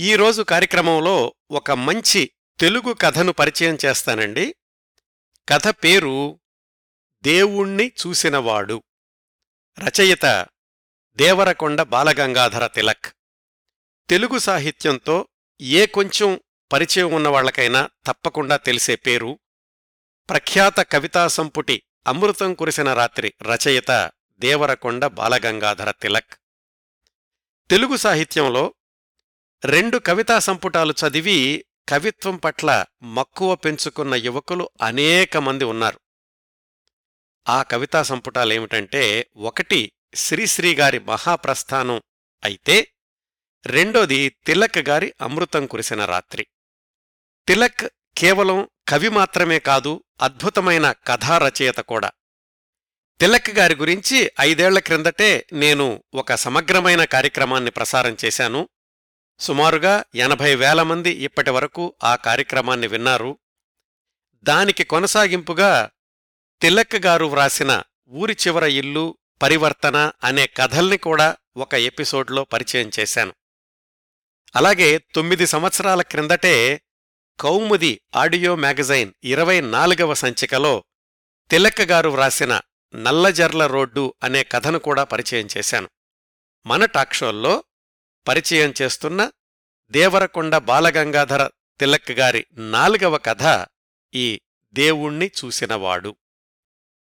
ఈరోజు కార్యక్రమంలో ఒక మంచి తెలుగు కథను పరిచయం చేస్తానండి. కథ పేరు దేవుణ్ణి చూసినవాడు. రచయిత దేవరకొండ బాలగంగాధర తిలక్. తెలుగు సాహిత్యంతో ఏ కొంచెం పరిచయం ఉన్నవాళ్ళకైనా తప్పకుండా తెలిసే పేరు ప్రఖ్యాత కవితా సంపుటి అమృతం కురిసిన రాత్రి రచయిత దేవరకొండ బాలగంగాధర తిలక్. తెలుగు సాహిత్యంలో రెండు కవితా సంపుటాలు చదివి కవిత్వం పట్ల మక్కువ పెంచుకున్న యువకులు అనేక మంది ఉన్నారు. ఆ కవితా సంపుటాలేమిటంటే ఒకటి శ్రీశ్రీ గారి మహాప్రస్థానం అయితే రెండోది తిలక్ గారి అమృతం కురిసిన రాత్రి. తిలక్ కేవలం కవి మాత్రమే కాదు అద్భుతమైన కథారచయిత కూడా. తిలక్ గారి గురించి ఐదేళ్ళ క్రిందటే నేను ఒక సమగ్రమైన కార్యక్రమాన్ని ప్రసారం చేశాను. సుమారుగా ఎనభై వేల మంది ఇప్పటి వరకు ఆ కార్యక్రమాన్ని విన్నారు. దానికి కొనసాగింపుగా తిలక్ గారు వ్రాసిన ఊరి చివర ఇల్లు పరివర్తన అనే కథల్ని కూడా ఒక ఎపిసోడ్లో పరిచయం చేశాను. అలాగే తొమ్మిది సంవత్సరాల క్రిందటే కౌముది ఆడియో మ్యాగజైన్ ఇరవై నాలుగవ సంచికలో తిలక్ గారు వ్రాసిన నల్లజర్ల రోడ్డు అనే కథను కూడా పరిచయం చేశాను. మన టాక్షోల్లో పరిచయం చేస్తున్న దేవరకొండ బాలగంగాధర తిలక్ గారి నాలుగవ కథ ఈ దేవుణ్ణి చూసినవాడు.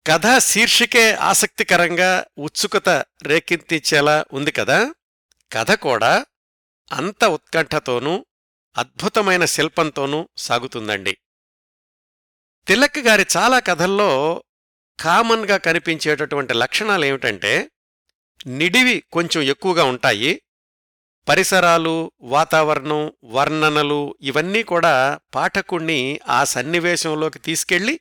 కథ శీర్షికే ఆసక్తికరంగా ఉత్సుకత రేకెత్తించేలా ఉంది కదా? కథ కూడా అంత ఉత్కంఠతోనూ అద్భుతమైన శిల్పంతోనూ సాగుతుందండి. తిలక్ గారి చాలా కథల్లో కామన్గా కనిపించేటటువంటి లక్షణాలేమిటంటే నిడివి కొంచెం ఎక్కువగా ఉంటాయి పరిసరాలు వాతావరణం వర్ణనలు ఇవన్నీ కూడా పాఠకుణ్ణి ఆ సన్నివేశంలోకి తీసుకెళ్ళి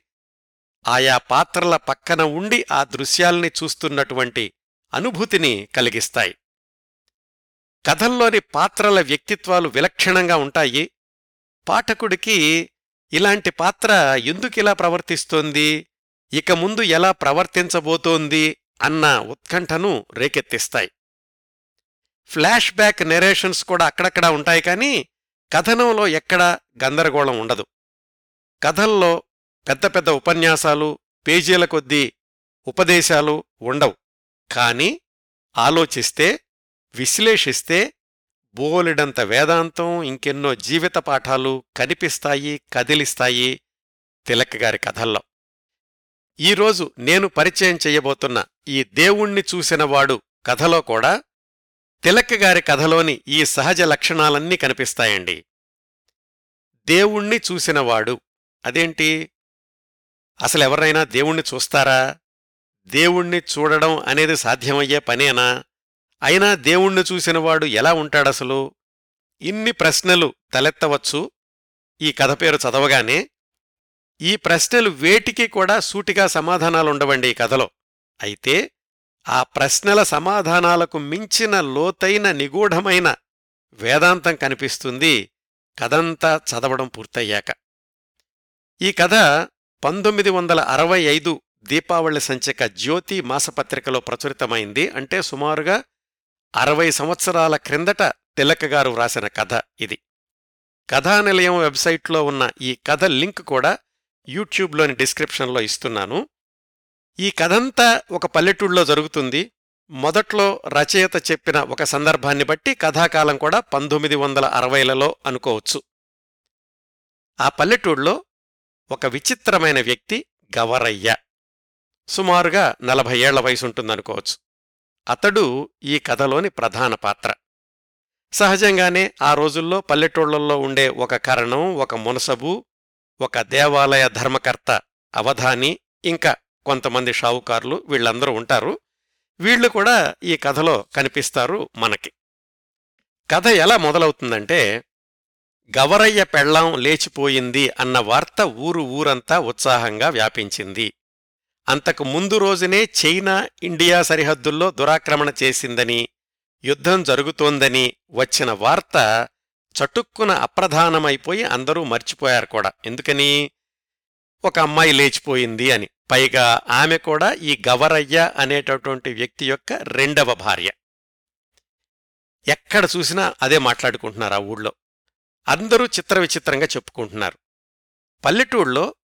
ఆయా పాత్రల పక్కన ఉండి ఆ దృశ్యాల్ని చూస్తున్నటువంటి అనుభూతిని కలిగిస్తాయి. కథల్లోని పాత్రల వ్యక్తిత్వాలు విలక్షణంగా ఉంటాయి. పాఠకుడికి ఇలాంటి పాత్ర ఎందుకిలా ప్రవర్తిస్తోంది? ఇక ముందు ఎలా ప్రవర్తించబోతోంది? అన్న ఉత్కంఠను రేకెత్తిస్తాయి. ఫ్లాష్ బ్యాక్ నెరేషన్స్ కూడా అక్కడక్కడా ఉంటాయి కానీ కథనంలో ఎక్కడా గందరగోళం ఉండదు. కథల్లో పెద్ద పెద్ద ఉపన్యాసాలు పేజీల కొద్దీ ఉపదేశాలు ఉండవు. కాని ఆలోచిస్తే విశ్లేషిస్తే బోలెడంత వేదాంతం ఇంకెన్నో జీవిత పాఠాలు కనిపిస్తాయి కదిలిస్తాయి తిలక్ గారి కథల్లో. ఈరోజు నేను పరిచయం చెయ్యబోతున్న ఈ దేవుణ్ణి చూసినవాడు కథలో కూడా తిలక్ గారి కథలోని ఈ సహజ లక్షణాలన్నీ కనిపిస్తాయండి. దేవుణ్ణి చూసినవాడు అదేంటి? అసలెవరైనా దేవుణ్ణి చూస్తారా? దేవుణ్ణి చూడడం అనేది సాధ్యమయ్యే పనేనా? అయినా దేవుణ్ణి చూసినవాడు ఎలా ఉంటాడసలు? ఇన్ని ప్రశ్నలు తలెత్తవచ్చు. ఈ కథ పేరు చదవగానే ఈ ప్రశ్నలు వేటికి కూడా సూటిగా సమాధానాలుండవండి ఈ కథలో. అయితే ఆ ప్రశ్నల సమాధానాలకు మించిన లోతైన నిగూఢమైన వేదాంతం కనిపిస్తుంది. కథంతా చదవడం పూర్తయ్యాక. ఈ కథ పంతొమ్మిది వందల అరవై ఐదు దీపావళి సంచిక జ్యోతి మాసపత్రికలో ప్రచురితమైంది. అంటే సుమారుగా అరవై సంవత్సరాల క్రిందట తిలకగారు వ్రాసిన కథ ఇది. కథానిలయం వెబ్సైట్లో ఉన్న ఈ కథ లింక్ కూడా యూట్యూబ్లోని డిస్క్రిప్షన్లో ఇస్తున్నాను. ఈ కథంతా ఒక పల్లెటూళ్ళలో జరుగుతుంది. మొదట్లో రచయిత చెప్పిన ఒక సందర్భాన్ని బట్టి కథాకాలం కూడా పంతొమ్మిది వందల అరవైలలో అనుకోవచ్చు. ఆ పల్లెటూళ్ళలో ఒక విచిత్రమైన వ్యక్తి గవరయ్య. సుమారుగా నలభై ఏళ్ళ వయసుంటుందనుకోవచ్చు అతడు ఈ కథలోని ప్రధాన పాత్ర. సహజంగానే ఆ రోజుల్లో పల్లెటూళ్ళలో ఉండే ఒక కరణం ఒక మునసబు ఒక దేవాలయ ధర్మకర్త అవధాని ఇంకా కొంతమంది షావుకారులు వీళ్ళందరూ ఉంటారు. వీళ్ళు కూడా ఈ కథలో కనిపిస్తారు మనకి. కథ ఎలా మొదలవుతుందంటే గవరయ్య పెళ్ళాం లేచిపోయింది అన్న వార్త ఊరు ఊరంతా ఉత్సాహంగా వ్యాపించింది. అంతకు ముందు రోజునే చైనా ఇండియా సరిహద్దుల్లో దురాక్రమణ చేసిందని యుద్ధం జరుగుతోందని వచ్చిన వార్త చటుక్కున అప్రధానమైపోయి అందరూ మర్చిపోయారు కూడా. ఎందుకని? ఒక అమ్మాయి లేచిపోయింది అని. పైగా ఆమె కూడా ఈ గవరయ్య అనేటటువంటి వ్యక్తి యొక్క రెండవ భార్య. ఎక్కడ చూసినా అదే మాట్లాడుకుంటున్నారు ఆ ఊళ్ళో. అందరూ చిత్ర విచిత్రంగా చెప్పుకుంటున్నారు. పల్లెటూళ్ళలో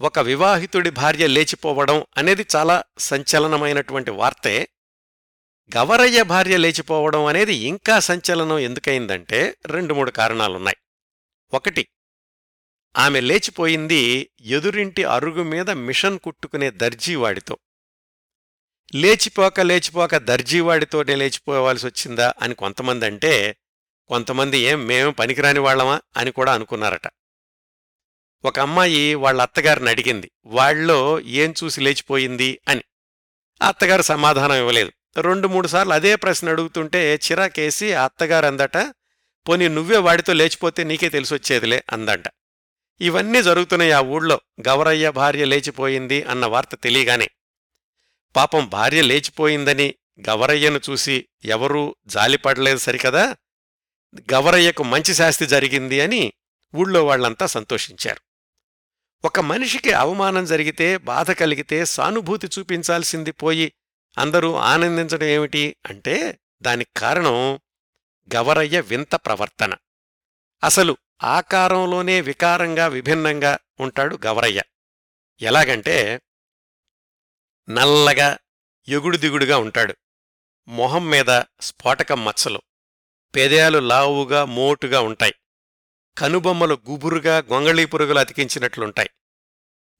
ఒక వివాహితుడి భార్య లేచిపోవడం అనేది చాలా సంచలనమైనటువంటి వార్తే. గవరయ్య భార్య లేచిపోవడం అనేది ఇంకా సంచలనం ఎందుకయిందంటే రెండు మూడు కారణాలున్నాయి. ఒకటి ఆమె లేచిపోయింది ఎదురింటి అరుగు మీద మిషన్ కుట్టుకునే దర్జీవాడితో. లేచిపోక లేచిపోక దర్జీవాడితోనే లేచిపోవాల్సి వచ్చిందా అని కొంతమంది అంటే కొంతమంది ఏం మేము పనికిరాని వాళ్ళమా? అని కూడా అనుకున్నారట. ఒక అమ్మాయి వాళ్ళ అత్తగారిని అడిగింది వాళ్ళలో ఏం చూసి లేచిపోయింది? అని. అత్తగారు సమాధానం ఇవ్వలేదు. రెండు మూడు సార్లు అదే ప్రశ్న అడుగుతుంటే చిరాకేసి ఆ అత్తగారు అందట పోనీ నువ్వే వాడితో లేచిపోతే నీకే తెలిసొచ్చేదిలే అందంట. ఇవన్నీ జరుగుతున్నాయి ఆ ఊళ్ళో. గవరయ్య భార్య లేచిపోయింది అన్న వార్త తెలియగానే. పాపం భార్య లేచిపోయిందని గవరయ్యను చూసి ఎవరూ జాలిపడలేదు సరికదా? గవరయ్యకు మంచి శాస్తి జరిగింది అని ఊళ్ళో వాళ్ళంతా సంతోషించారు. ఒక మనిషికి అవమానం జరిగితే బాధ కలిగితే సానుభూతి చూపించాల్సింది పోయి అందరూ ఆనందించడం ఏమిటి అంటే దానికి కారణం గవరయ్య వింత ప్రవర్తన. అసలు ఆకారంలోనే వికారంగా విభిన్నంగా ఉంటాడు గవరయ్య. ఎలాగంటే నల్లగా ఎగుడు దిగుడుగా ఉంటాడు. మొహం మీద స్ఫోటకం మచ్చలు. పెదాలు లావుగా మోటుగా ఉంటాయి. కనుబొమ్మలు గుబురుగా గొంగళీ పురుగులు అతికించినట్లుంటాయి.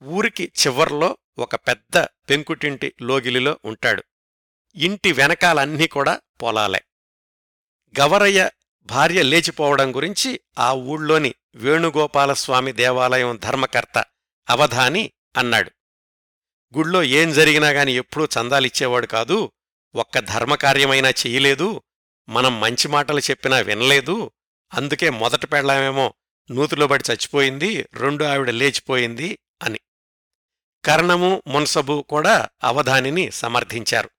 ఊరికి చివర్లో ఒక పెద్ద పెంకుటింటి లోగిలిలో ఉంటాడు. ఇంటి వెనకాలన్నీ కూడా పొలాలే. గవరయ్య భార్య లేచిపోవడం గురించి ఆ ఊళ్ళోని వేణుగోపాలస్వామి దేవాలయం ధర్మకర్త అవధాని అన్నాడు. గుళ్ళో ఏం జరిగినా గాని ఎప్పుడూ చందాలిచ్చేవాడు కాదు. ఒక్క ధర్మకార్యమైనా చెయ్యలేదు. మనం మంచి మాటలు చెప్పినా వినలేదు. అందుకే మొదట పెళ్ళామేమో నూతిలో పడి చచ్చిపోయింది రెండు ఆవిడ లేచిపోయింది అని. కర్ణము మున్సబు కూడా అవధానిని సమర్థించారు.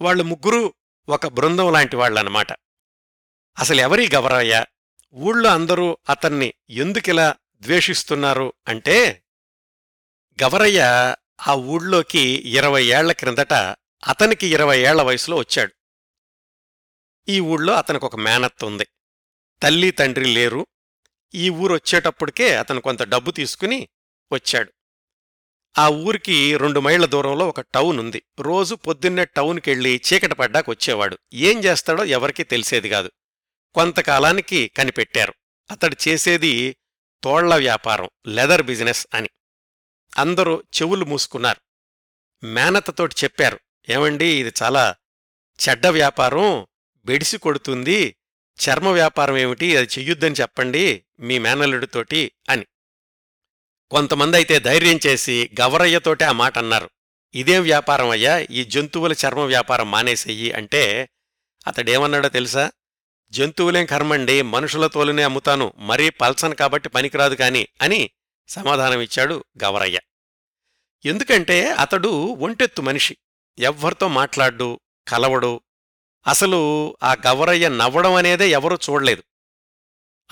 వాళ్ళు ముగ్గురూ ఒక బృందం లాంటి వాళ్ళనమాట. అసలు ఎవరి గవరయ్య? ఊళ్ళో అందరూ అతన్ని ఎందుకిలా ద్వేషిస్తున్నారు అంటే గవరయ్య ఆ ఊళ్ళోకి ఇరవై ఏళ్ళ క్రిందట అతనికి ఇరవై ఏళ్ళ వయసులో వచ్చాడు. ఈ ఊళ్ళో అతనికి ఒక మేనత్త ఉంది తల్లి తండ్రి లేరు. ఈ ఊరొచ్చేటప్పటికే అతను కొంత డబ్బు తీసుకుని వచ్చాడు. ఆ ఊరికి రెండు మైళ్ళ దూరంలో ఒక టౌన్ ఉంది రోజు పొద్దున్నే టౌన్కెళ్ళి చీకటి పడ్డాక వచ్చేవాడు ఏం చేస్తాడో ఎవరికీ తెలిసేది కాదు. కొంతకాలానికి కనిపెట్టారు. అతడు చేసేది తోళ్ళ వ్యాపారం లెదర్ బిజినెస్ అని. అందరూ చెవులు మూసుకున్నారు. మేనతతోటి చెప్పారు ఏమండి ఇది చాలా చెడ్డ వ్యాపారం బెడిసి కొడుతుంది చర్మ వ్యాపారం ఏమిటి అది చెయ్యొద్దని చెప్పండి మీ మేనల్లుడితోటి అని. కొంతమంది అయితే ధైర్యం చేసి గవరయ్యతోటే ఆ మాట అన్నారు. ఇదేం వ్యాపారం అయ్యా? ఈ జంతువుల చర్మ వ్యాపారం మానేసేయి అంటే అతడేమన్నాడో తెలుసా? జంతువులేం కర్మండి మనుషుల తోలునే అమ్ముతాను మరీ పల్సన్ కాబట్టి పనికిరాదు కాని అని సమాధానమిచ్చాడు గవరయ్య. ఎందుకంటే అతడు ఒంటెత్తు మనిషి ఎవ్వరితో మాట్లాడ్డు కలవడు. అసలు ఆ గవరయ్య నవ్వడం అనేదే ఎవరూ చూడలేదు.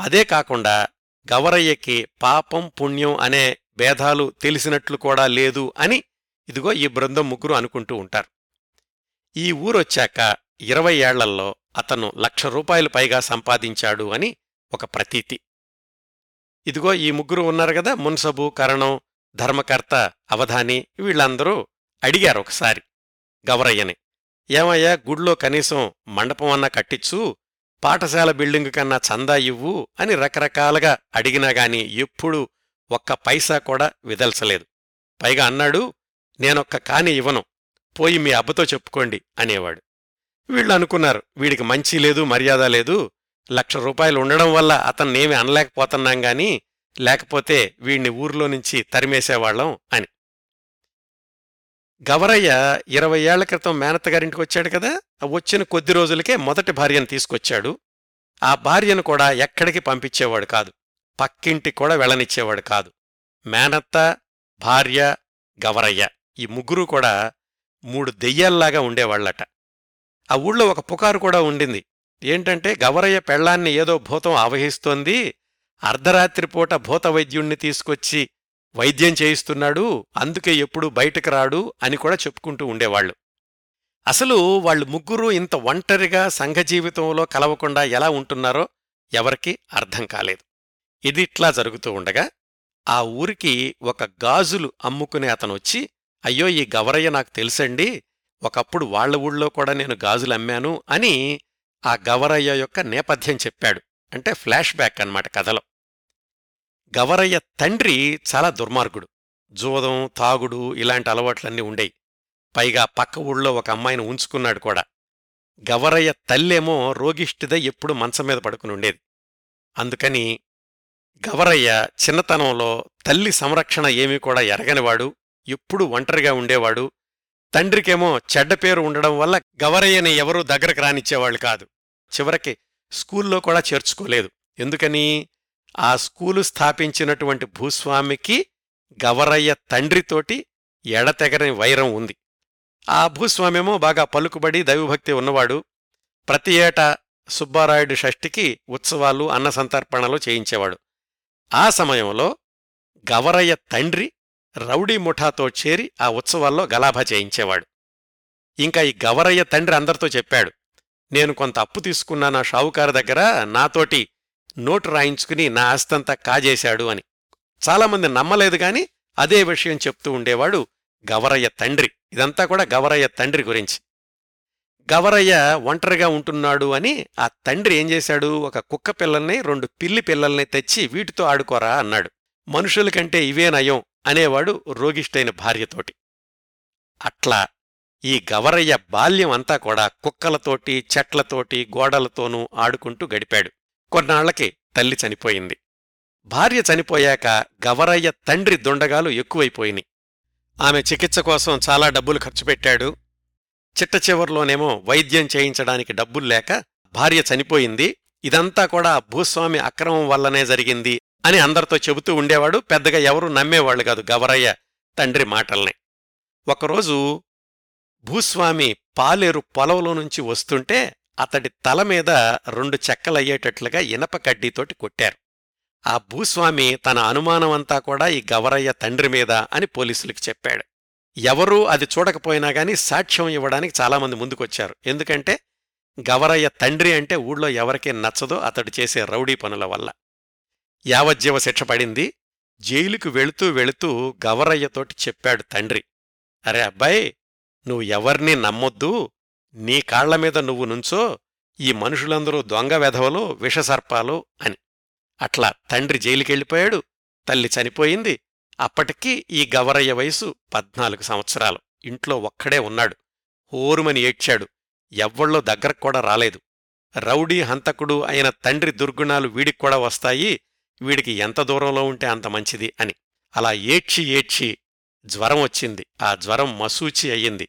అదే కాకుండా గవరయ్యకి పాపం పుణ్యం అనే భేదాలు తెలిసినట్లు కూడా లేదు అని ఇదిగో ఈ బృందం ముగ్గురు అనుకుంటూ ఉంటారు. ఈ ఊరొచ్చాక ఇరవై ఏళ్ళల్లో అతను లక్ష రూపాయలు పైగా సంపాదించాడు అని ఒక ప్రతీతి. ఇదిగో ఈ ముగ్గురు ఉన్నారు కదా మున్సబు కరణం ధర్మకర్త అవధాని వీళ్ళందరూ అడిగారు ఒకసారి గవరయ్యని ఏమయ్యా గుడ్లో కనీసం మండపం అన్నా కట్టించు పాఠశాల బిల్డింగు కన్నా చందా ఇవ్వు అని రకరకాలుగా అడిగినా గాని ఎప్పుడూ ఒక్క పైసా కూడా విదల్చలేదు. పైగా అన్నాడు నేనొక్క కాని ఇవ్వను పోయి మీ అబ్బతో చెప్పుకోండి అనేవాడు. వీళ్ళు అనుకున్నారు వీడికి మంచి లేదు మర్యాద లేదు లక్ష రూపాయలు ఉండడం వల్ల అతన్నేమి అనలేకపోతున్నాం గాని లేకపోతే వీణ్ణి ఊర్లో నుంచి తరిమేసేవాళ్ళం అని. గవరయ్య ఇరవై ఏళ్ళ క్రితం మేనత్తగారింటికి వచ్చాడు కదా వచ్చిన కొద్ది రోజులకే మొదటి భార్యను తీసుకొచ్చాడు. ఆ భార్యను కూడా ఎక్కడికి పంపించేవాడు కాదు పక్కింటి కూడా వెళ్ళనిచ్చేవాడు కాదు. మేనత్త భార్య గవరయ్య ఈ ముగ్గురూ కూడా మూడు దెయ్యాల్లాగా ఉండేవాళ్ళట ఆ ఊళ్ళో ఒక పుకారు కూడా ఉండింది. ఏంటంటే గవరయ్య పెళ్ళాన్ని ఏదో భూతం ఆవహిస్తోంది. అర్ధరాత్రిపూట భూత వైద్యుణ్ణి తీసుకొచ్చి వైద్యం చేయిస్తున్నాడు. అందుకే ఎప్పుడూ బయటకు రాడు అని కూడా చెప్పుకుంటూ ఉండేవాళ్ళు అసలు వాళ్ళు ముగ్గురూ ఇంత ఒంటరిగా సంఘ జీవితంలో కలవకుండా ఎలా ఉంటున్నారో ఎవరికీ అర్థం కాలేదు. ఇది ఇట్లా జరుగుతూ ఉండగా ఆ ఊరికి ఒక గాజులు అమ్ముకునే అతనొచ్చి అయ్యో ఈ గవరయ్య నాకు తెలుసండి. ఒకప్పుడు వాళ్ళ ఊళ్ళో కూడా నేను గాజులు అమ్మాను అని ఆ గవరయ్య యొక్క నేపథ్యం చెప్పాడు. అంటే ఫ్లాష్ బ్యాక్ అన్నమాట కథలో. గవరయ్య తండ్రి చాలా దుర్మార్గుడు. జూదం తాగుడు ఇలాంటి అలవాట్లన్నీ ఉండేవి పైగా పక్క ఊళ్ళో ఒక అమ్మాయిని ఉంచుకున్నాడు కూడా. గవరయ్య తల్లేమో రోగిష్టిదై ఎప్పుడు మంచం మీద పడుకుని ఉండేది. అందుకని గవరయ్య చిన్నతనంలో తల్లి సంరక్షణ ఏమీ కూడా ఎరగనివాడు ఎప్పుడూ ఒంటరిగా ఉండేవాడు తండ్రికేమో చెడ్డ పేరు ఉండడం వల్ల గవరయ్యని ఎవరూ దగ్గరకు రానిచ్చేవాళ్ళు కాదు. చివరికి స్కూల్లో కూడా చేర్చుకోలేదు. ఎందుకని? ఆ స్కూలు స్థాపించినటువంటి భూస్వామికి గవరయ్య తండ్రితోటి ఎడతెగని వైరం ఉంది. ఆ భూస్వామేమో బాగా పలుకుబడి దైవభక్తి ఉన్నవాడు. ప్రతి ఏటా సుబ్బారాయుడు షష్ఠికి ఉత్సవాలు అన్నసంతర్పణలు చేయించేవాడు. ఆ సమయంలో గవరయ్య తండ్రి రౌడీ ముఠాతో చేరి ఆ ఉత్సవాల్లో గలాభా చేయించేవాడు. ఇంకా ఈ గవరయ్య తండ్రి అందరితో చెప్పాడు నేను కొంత అప్పు తీసుకున్నా నా షావుకారు దగ్గర నాతోటి నోటు రాయించుకుని నా ఆస్తంతా కాజేశాడు అని. చాలామంది నమ్మలేదు గాని అదే విషయం చెప్తూ ఉండేవాడు గవరయ్య తండ్రి. ఇదంతా కూడా గవరయ్య తండ్రి గురించి. గవరయ్య ఒంటరిగా ఉంటున్నాడు అని ఆ తండ్రి ఏం చేశాడు ఒక కుక్క పిల్లల్ని రెండు పిల్లి పిల్లల్ని తెచ్చి వీటితో ఆడుకోరా అన్నాడు. మనుషులకంటే ఇవే నయం. అనేవాడు రోగిష్టైన భార్యతోటి. అట్లా ఈ గవరయ్య బాల్యం అంతా కూడా కుక్కలతోటి చెట్లతోటి గోడలతోనూ ఆడుకుంటూ గడిపాడు. కొన్నాళ్ళకి తల్లి చనిపోయింది. భార్య చనిపోయాక గవరయ్య తండ్రి దుండగాలు ఎక్కువైపోయినాయి ఆమె చికిత్స కోసం చాలా డబ్బులు ఖర్చు పెట్టాడు. చిట్ట చివర్లోనేమో వైద్యం చేయించడానికి డబ్బులు లేక భార్య చనిపోయింది. ఇదంతా కూడా భూస్వామి అక్రమం వల్లనే జరిగింది అని అందరితో చెబుతూ ఉండేవాడు. పెద్దగా ఎవరూ నమ్మేవాళ్ళు కాదు గవరయ్య తండ్రి మాటల్ని. ఒకరోజు భూస్వామి పాలేరు పొలంలో నుంచి వస్తుంటే అతడి తల మీద రెండు చెక్కలయ్యేటట్లుగా ఇనప కడ్డీతోటి కొట్టారు. ఆ భూస్వామి తన అనుమానమంతా కూడా ఈ గవరయ్య తండ్రి మీద అని పోలీసులకు చెప్పాడు. ఎవరూ అది చూడకపోయినా గాని సాక్ష్యం ఇవ్వడానికి చాలామంది ముందుకొచ్చారు. ఎందుకంటే గవరయ్య తండ్రి అంటే ఊళ్ళో ఎవరికీ నచ్చదో అతడు చేసే రౌడీ పనుల వల్ల. యావజ్జీవ శిక్ష పడింది. జైలుకు వెళుతూ వెళుతూ గవరయ్యతోటి చెప్పాడు తండ్రి. అరే అబ్బాయి నువ్వు ఎవర్నీ నమ్మొద్దు. నీ కాళ్ళ మీద నువ్వు నుంచో. ఈ మనుషులందరూ దొంగ వెధవలు విషసర్పాలు అని. అట్లా తండ్రి జైలుకెళ్ళిపోయాడు. తల్లి చనిపోయింది. అప్పటికీ ఈ గవరయ్య వయసు పద్నాలుగు సంవత్సరాలు. ఇంట్లో ఒక్కడే ఉన్నాడు. హోరుమని ఏడ్చాడు. ఎవ్వళ్ళో దగ్గరకు కూడా రాలేదు. రౌడీ హంతకుడు అయిన తండ్రి దుర్గుణాలు వీడికి కూడా వస్తాయి. వీడికి ఎంత దూరంలో ఉంటే అంత మంచిది అని. అలా ఏడ్చి ఏడ్చి జ్వరం వచ్చింది. ఆ జ్వరం మసూచి అయ్యింది.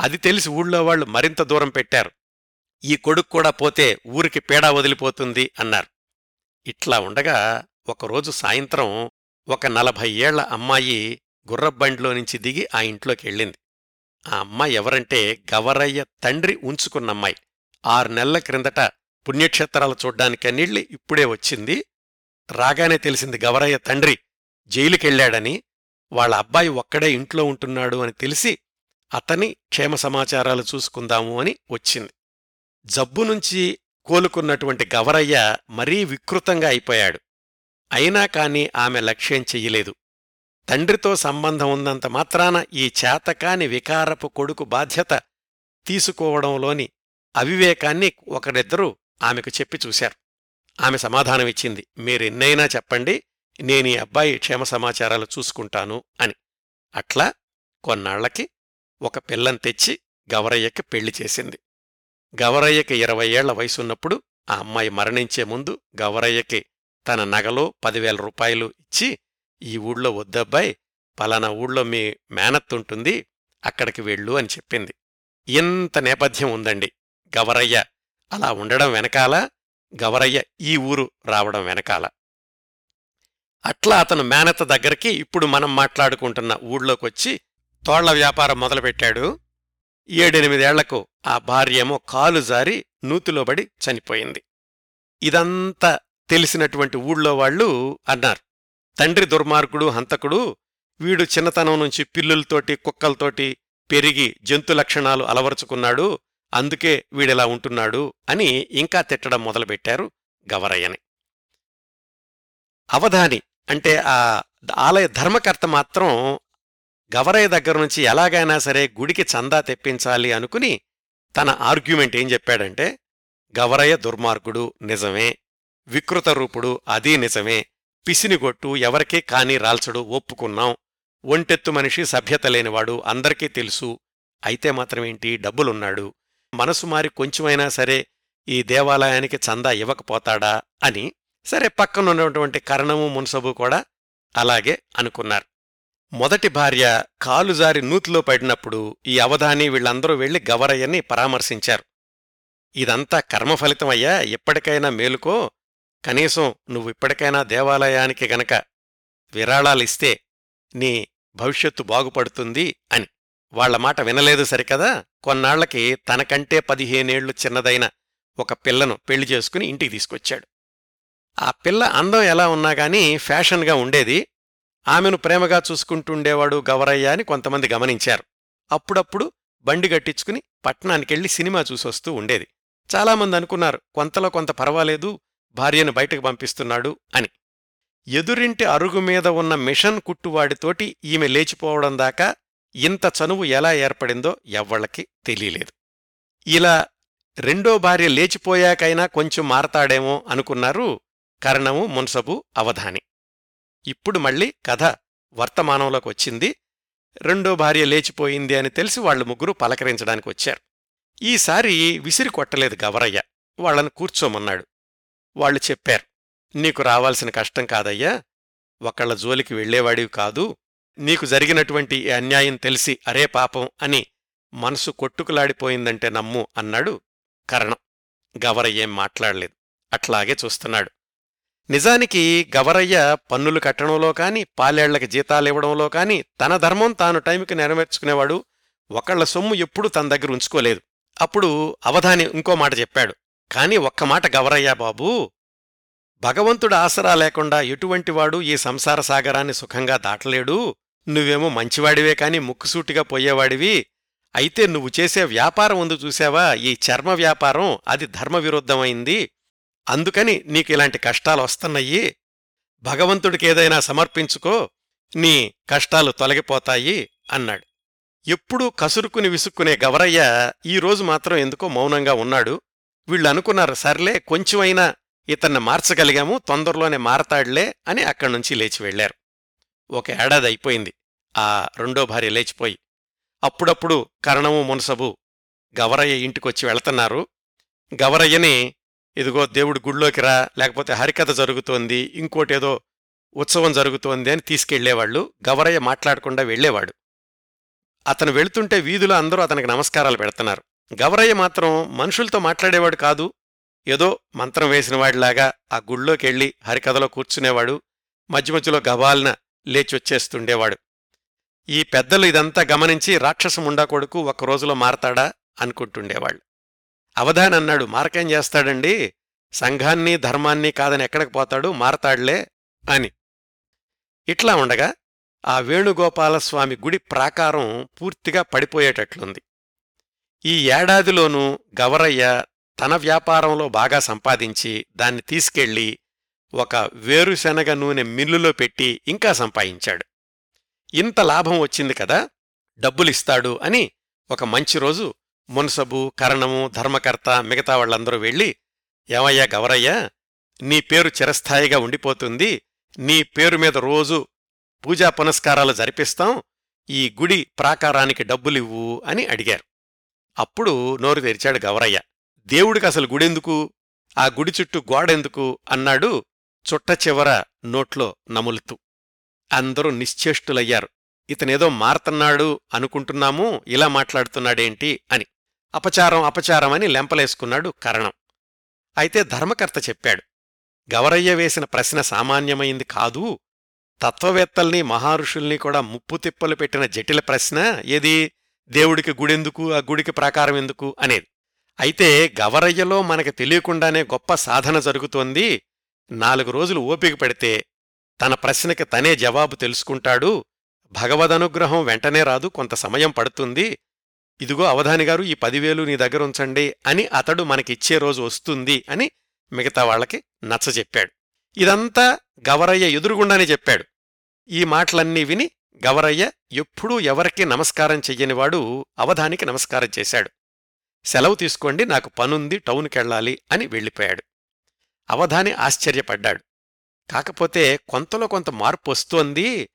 అది తెలిసి ఊళ్ళో వాళ్ళు మరింత దూరం పెట్టారు. ఈ కొడుకు కూడా పోతే ఊరికి పేడా వదిలిపోతుంది అన్నారు. ఇట్లా ఉండగా ఒకరోజు సాయంత్రం ఒక నలభై ఏళ్ళ అమ్మాయి గుర్రబండిలో నుంచి దిగి ఆ ఇంట్లోకి వెళ్ళింది. ఆ అమ్మాయి ఎవరంటే గవరయ్య తండ్రి ఉంచుకున్న అమ్మాయి. ఆరు నెలల క్రిందట పుణ్యక్షేత్రాలు చూడ్డానికనీళ్ళి ఇప్పుడే వచ్చింది. రాగానే తెలిసింది గవరయ్య తండ్రి జైలుకెళ్ళాడని వాళ్ళ అబ్బాయి ఒక్కడే ఇంట్లో ఉంటున్నాడు అని తెలిసి అతని క్షేమ సమాచారాలు చూసుకుందాము అని వచ్చింది. జబ్బు నుంచి కోలుకున్నటువంటి గవరయ్య మరీ వికృతంగా అయిపోయాడు. అయినా కాని ఆమె లక్ష్యం చెయ్యలేదు. తండ్రితో సంబంధం ఉన్నంత మాత్రాన ఈ చేతకాని వికారపు కొడుకు బాధ్యత తీసుకోవడంలోని అవివేకాన్ని ఒకరిద్దరూ ఆమెకు చెప్పి చూశారు. ఆమె సమాధానమిచ్చింది మీరెన్నైనా చెప్పండి నేనీ అబ్బాయి క్షేమ సమాచారాలు చూసుకుంటాను అని. అట్లా కొన్నాళ్ళకి ఒక పిల్లని తెచ్చి గవరయ్యకి పెళ్ళి చేసింది. గవరయ్యకి ఇరవై ఏళ్ళ వయసున్నప్పుడు ఆ అమ్మాయి మరణించే ముందు గవరయ్యకి తన నగలో పదివేల రూపాయలు ఇచ్చి ఈ ఊళ్ళో వద్దబ్బాయి పలానా ఊళ్ళో మీ మేనత్తుంటుంది అక్కడికి వెళ్ళు అని చెప్పింది. ఇంత నేపథ్యం ఉందండి. గవరయ్య అలా ఉండడం వెనకాల గవరయ్య ఈ ఊరు రావడం వెనకాల. అట్లా అతను మేనత్త దగ్గరికి ఇప్పుడు మనం మాట్లాడుకుంటున్న ఊళ్ళోకొచ్చి తోళ్ళ వ్యాపారం మొదలుపెట్టాడు. ఏడెనిమిదేళ్ళకు ఆ భార్యేమో కాలు జారి నూతిలోబడి చనిపోయింది. ఇదంతా తెలిసినటువంటి ఊళ్ళో వాళ్ళు అన్నారు. తండ్రి దుర్మార్గుడు హంతకుడు వీడు చిన్నతనం నుంచి పిల్లులతోటి కుక్కలతోటి పెరిగి జంతు లక్షణాలు అలవరుచుకున్నాడు. అందుకే వీడిలా ఉంటున్నాడు అని ఇంకా తిట్టడం మొదలుపెట్టారు గవరయ్యని. అవధాని అంటే ఆ ఆలయ ధర్మకర్త మాత్రం గవరయ్య దగ్గర నుంచి ఎలాగైనా సరే గుడికి చందా తెప్పించాలి అనుకుని తన ఆర్గ్యుమెంట్ ఏం చెప్పాడంటే గవరయ్య దుర్మార్గుడు నిజమే వికృత రూపుడు అదీ నిజమే పిసినిగొట్టు ఎవరికీ కాని రాల్చడు ఒప్పుకున్నాం ఒంటెత్తు మనిషి సభ్యత లేనివాడు అందరికీ తెలుసు అయితే మాత్రమేంటి డబ్బులున్నాడు మనసు మారి కొంచెమైనా సరే ఈ దేవాలయానికి చందా ఇవ్వకపోతాడా అని సరే పక్కనున్నటువంటి కరణము మున్సబు కూడా అలాగే అనుకున్నారు. మొదటి భార్య కాలుజారి నూతిలో పడినప్పుడు ఈ అవధాని వీళ్ళందరూ వెళ్ళి గవరయ్యని పరామర్శించారు. ఇదంతా కర్మఫలితమయ్యా ఎప్పటికైనా మేలుకో కనీసం నువ్వు ఇప్పటికైనా దేవాలయానికి గనక విరాళాలిస్తే నీ భవిష్యత్తు బాగుపడుతుంది అని. వాళ్ళ మాట వినలేదు సరికదా? కొన్నాళ్ళకి తనకంటే పదిహేనేళ్ళు చిన్నదైన ఒక పిల్లను పెళ్ళి చేసుకుని ఇంటికి తీసుకొచ్చాడు. ఆ పిల్ల అందం ఎలా ఉన్నా గాని ఫ్యాషన్గా ఉండేది. ఆమెను ప్రేమగా చూసుకుంటుండేవాడు గవరయ్య అని కొంతమంది గమనించారు. అప్పుడప్పుడు బండి గట్టించుకుని పట్టణానికెళ్ళి సినిమా చూసొస్తూ ఉండేది. చాలామంది అనుకున్నారు కొంతలో కొంత పర్వాలేదు భార్యను బయటకు పంపిస్తున్నాడు అని. ఎదురింటి అరుగు మీద ఉన్న మిషన్ కుట్టువాడితోటి ఈమె లేచిపోవడం దాకా ఇంత చనువు ఎలా ఏర్పడిందో ఎవ్వళ్ళకి తెలియలేదు. ఇలా రెండో భార్య లేచిపోయాకైనా కొంచెం మారతాడేమో అనుకున్నారు కరణము మున్సబు అవధాని. ఇప్పుడు మళ్ళీ కథ వర్తమానంలోకి వచ్చింది. రెండో భార్య లేచిపోయింది అని తెలిసి వాళ్ళు ముగ్గురు పలకరించడానికి వచ్చారు. ఈసారి విసిరి కొట్టలేదు గవరయ్య. వాళ్ళను కూర్చోమన్నాడు. వాళ్ళు చెప్పారు నీకు రావాల్సిన కష్టం కాదయ్యా. ఒకళ్ళ జోలికి వెళ్ళేవాడివి కాదు. నీకు జరిగినటువంటి ఈ అన్యాయం తెలిసి అరే పాపం అని మనసు కొట్టుకులాడిపోయిందంటే నమ్ము అన్నాడు కరణం. గవరయ్యేం మాట్లాడలేదు. అట్లాగే చూస్తున్నాడు. నిజానికి గవరయ్య పన్నులు కట్టడంలో కాని పాలేళ్ళకి జీతాలివ్వడంలో కాని తన ధర్మం తాను టైంకి నెరవేర్చుకునేవాడు ఒకళ్ళ సొమ్ము ఎప్పుడూ తన దగ్గర ఉంచుకోలేదు. అప్పుడు అవధాని ఇంకో మాట చెప్పాడు. కాని ఒక్క మాట గవరయ్య బాబూ భగవంతుడు ఆసరా లేకుండా ఎటువంటివాడు ఈ సంసార సాగరాన్ని సుఖంగా దాటలేడు. నువ్వేమో మంచివాడివే కాని ముక్కుసూటిగా పోయేవాడివి. అయితే నువ్వు చేసే వ్యాపారం ఉంది చూసావా? ఈ చర్మ వ్యాపారం అది ధర్మవిరుద్ధమైంది. అందుకని నీకు ఇలాంటి కష్టాలు వస్తున్నాయి. భగవంతుడికేదైనా సమర్పించుకో నీ కష్టాలు తొలగిపోతాయి అన్నాడు. ఎప్పుడూ కసురుకుని విసుక్కునే గవరయ్య ఈరోజు మాత్రం ఎందుకో మౌనంగా ఉన్నాడు. వీళ్ళనుకున్నారు సర్లే కొంచెమైనా ఇతన్ని మార్చగలిగాము తొందరలోనే మారతాడులే అని అక్కడ్నుంచి లేచి వెళ్ళారు ఒక ఏడాది అయిపోయింది. ఆ రెండో భార్య లేచిపోయి. అప్పుడప్పుడు కరణము మునసబు గవరయ్య ఇంటికొచ్చి వెళుతున్నారు. గవరయ్యని ఇదిగో దేవుడు గుళ్ళోకి రా లేకపోతే హరికథ జరుగుతోంది ఇంకోటేదో ఉత్సవం జరుగుతోంది అని తీసుకెళ్ళేవాళ్ళు గవరయ్య మాట్లాడకుండా వెళ్ళేవాడు అతను వెళుతుంటే వీధులో అందరూ అతనికి నమస్కారాలు పెడుతున్నారు. గవరయ్య మాత్రం మనుషులతో మాట్లాడేవాడు కాదు. ఏదో మంత్రం వేసినవాడిలాగా ఆ గుళ్ళోకెళ్ళి హరికథలో కూర్చునేవాడు. మధ్య మధ్యలో గబాల్న లేచొచ్చేస్తుండేవాడు. ఈ పెద్దలు ఇదంతా గమనించి రాక్షసముండా కొడుకు ఒక్క రోజులో మారతాడా అనుకుంటుండేవాళ్ళు. అవధాన్ అన్నాడు మారకేం చేస్తాడండి? సంఘాన్ని ధర్మాన్ని కాదని ఎక్కడికి పోతాడు? మారతాడులే అని. ఇట్లా ఉండగా ఆ వేణుగోపాలస్వామి గుడి ప్రాకారం పూర్తిగా పడిపోయేటట్లుంది. ఈ ఏడాదిలోనూ గవరయ్య తన వ్యాపారంలో బాగా సంపాదించి దాన్ని తీసుకెళ్ళి ఒక వేరుశనగ నూనె మిల్లులో పెట్టి ఇంకా సంపాదించాడు. ఇంత లాభం వచ్చింది కదా డబ్బులిస్తాడు అని ఒక మంచి రోజు మున్సబు కరణము ధర్మకర్త మిగతా వాళ్ళందరూ వెళ్ళి ఏమయ్యా గవరయ్యా నీ పేరు చిరస్థాయిగా ఉండిపోతుంది నీ పేరు మీద రోజు పూజా పునస్కారాలు జరిపిస్తాం ఈ గుడి ప్రాకారానికి డబ్బులివ్వు అని అడిగారు. అప్పుడు నోరు తెరిచాడు గవరయ్య. దేవుడికి అసలు గుడెందుకు? ఆ గుడి చుట్టూ గోడెందుకు? అన్నాడు చుట్ట చివర నోట్లో నములుతూ. అందరూ నిశ్చేష్టులయ్యారు. ఇతనేదో మారతన్నాడు అనుకుంటున్నాము ఇలా మాట్లాడుతున్నాడేంటి అని. అపచారం అపచారం అని లెంపలేసుకున్నాడు కరణం. అయితే ధర్మకర్త చెప్పాడు గవరయ్య వేసిన ప్రశ్న సామాన్యమైంది కాదు. తత్వవేత్తల్ని మహారుషుల్ని కూడా ముప్పు తిప్పలు పెట్టిన జటిల ప్రశ్న ఏది? దేవుడికి గుడెందుకు? ఆ గుడికి ప్రాకారం ఎందుకు? అనేది. అయితే గవరయ్యలో మనకి తెలియకుండానే గొప్ప సాధన జరుగుతోంది. నాలుగు రోజులు ఓపిక పెడితే తన ప్రశ్నకి తనే జవాబు తెలుసుకుంటాడు. భగవదనుగ్రహం వెంటనే రాదు కొంత సమయం పడుతుంది. ఇదిగో అవధానిగారు ఈ పదివేలు నీ దగ్గర ఉంచండి అని అతడు మనకిచ్చే రోజు వస్తుంది అని మిగతా వాళ్ళకి నచ్చజెప్పాడు ఇదంతా గవరయ్య ఎదురుగుండానే చెప్పాడు. ఈ మాటలన్నీ విని గవరయ్య ఎప్పుడూ ఎవరికీ నమస్కారం చెయ్యనివాడు అవధానికి నమస్కారం చేశాడు. సెలవు తీసుకోండి నాకు పనుంది టౌన్కెళ్ళాలి అని వెళ్ళిపోయాడు. అవధాని ఆశ్చర్యపడ్డాడు. కాకపోతే కొంతలో కొంత మార్పు వస్తోంది.